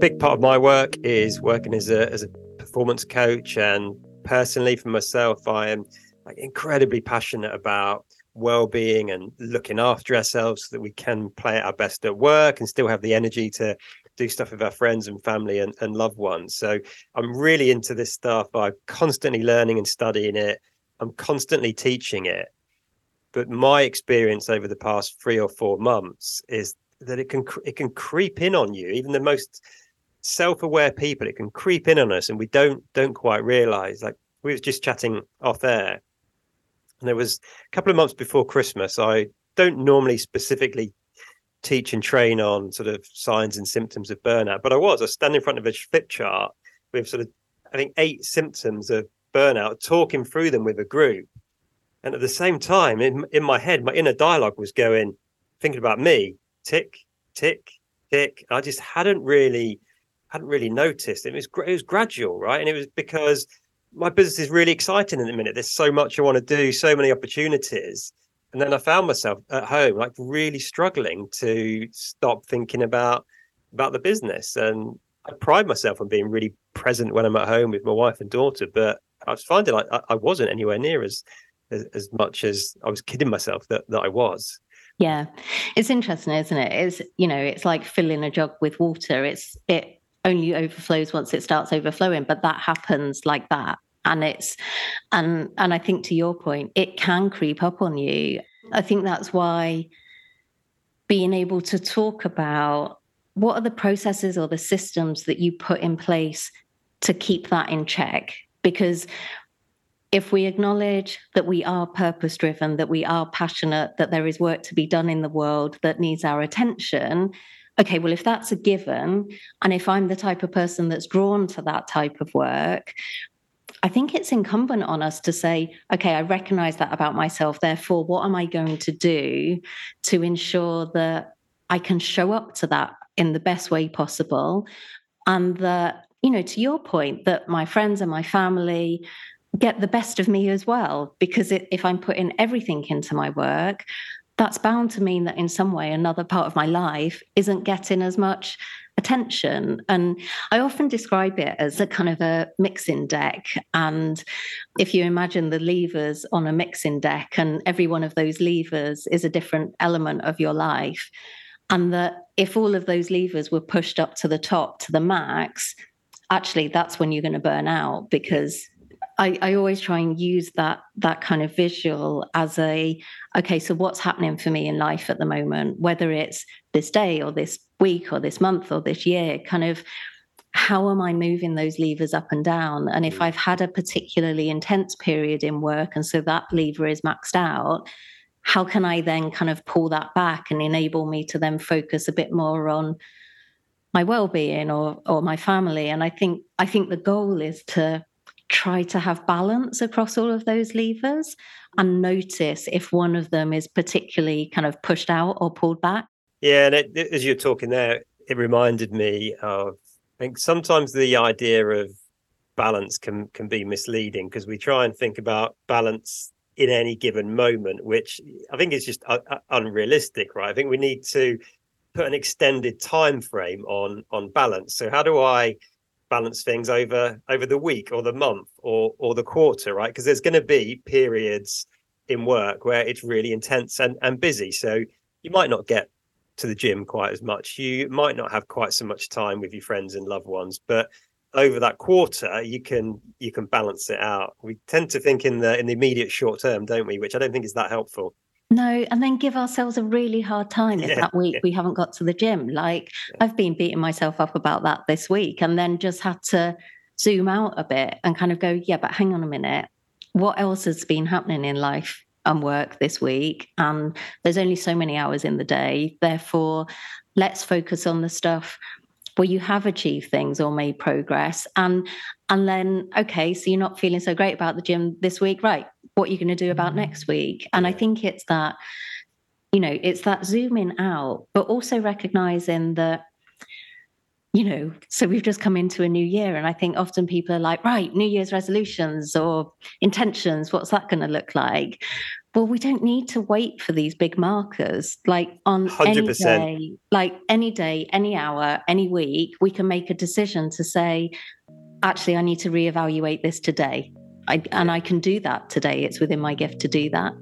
big part of my work is working as a as a performance coach. And personally for myself I am like incredibly passionate about well-being and looking after ourselves so that we can play at our best at work and still have the energy to do stuff with our friends and family and, and loved ones. So i'm really into this stuff. I'm constantly learning and studying it. I'm constantly teaching it. But my experience over the past three or four months is that it can it can creep in on you even the most self-aware people it can creep in on us and we don't don't quite realize like we were just chatting off air and there was a couple of months before Christmas. I don't normally specifically teach and train on sort of signs and symptoms of burnout, but I was. I stand in front of a flip chart with sort of, I think, eight symptoms of burnout, talking through them with a group. And at the same time, in, in my head, my inner dialogue was going, thinking about me, tick, tick, tick. I just hadn't really, hadn't really noticed. It was, it was gradual, right? And it was because my business is really exciting in the minute. There's so much I want to do, so many opportunities. And then I found myself at home, like really struggling to stop thinking about about the business. And I pride myself on being really present when I'm at home with my wife and daughter, but I was finding like I, I wasn't anywhere near as, as, as much as I was kidding myself that that I was. Yeah, it's interesting, isn't it? It's you know, it's like filling a jug with water. It's it only overflows once it starts overflowing, but that happens like that and it's and and i think to your point it can creep up on you i think that's why being able to talk about what are the processes or the systems that you put in place to keep that in check because if we acknowledge that we are purpose driven that we are passionate that there is work to be done in the world that needs our attention okay well if that's a given and if i'm the type of person that's drawn to that type of work I think it's incumbent on us to say, okay, I recognize that about myself. Therefore, what am I going to do to ensure that I can show up to that in the best way possible? And that, you know, to your point, that my friends and my family get the best of me as well. Because it, if I'm putting everything into my work, that's bound to mean that in some way another part of my life isn't getting as much attention. And I often describe it as a kind of a mixing deck. And if you imagine the levers on a mixing deck, and every one of those levers is a different element of your life, and that if all of those levers were pushed up to the top to the max, actually that's when you're going to burn out because I, I, always try and use that that kind of visual as a okay so what's happening for me in life at the moment? Whether it's this day or this week or this month or this year kind of how am i moving those levers up and down? And if mm. i've had a particularly intense period in work and so that lever is maxed out how can i then kind of pull that back and enable me to then focus a bit more on my well-being or or my family? And i think i think the goal is to try to have balance across all of those levers and notice if one of them is particularly kind of pushed out or pulled back. Yeah, and it, as you're talking there, it reminded me of I think sometimes the idea of balance can can be misleading because we try and think about balance in any given moment, which I think is just uh, unrealistic, right? I think we need to put an extended time frame on on balance. So how do I balance things over over the week or the month or or the quarter right? Because there's going to be periods in work where it's really intense and, and busy. So you might not get to the gym quite as much. You might not have quite so much time with your friends and loved ones but over that quarter you can you can balance it out. We tend to think in the in the immediate short term don't we? Which i don't think is that helpful no, and then give ourselves a really hard time if yeah, that week we haven't got to the gym. Like yeah. I've been beating myself up about that this week and then just had to zoom out a bit and kind of go, yeah, but hang on a minute. What else has been happening in life and work this week? And there's only so many hours in the day. Therefore, let's focus on the stuff where you have achieved things or made progress and and then okay so you're not feeling so great about the gym this week right what you're going to do about mm. next week. And I think it's that, you know, it's that zooming out, but also recognizing that you know, so we've just come into a new year. And I think often people are like, right, New Year's resolutions or intentions, what's that going to look like? Well, we don't need to wait for these big markers. Like on 100%. any day, like any day, any hour, any week, we can make a decision to say, actually, I need to reevaluate this today. I, and I can do that today. It's within my gift to do that.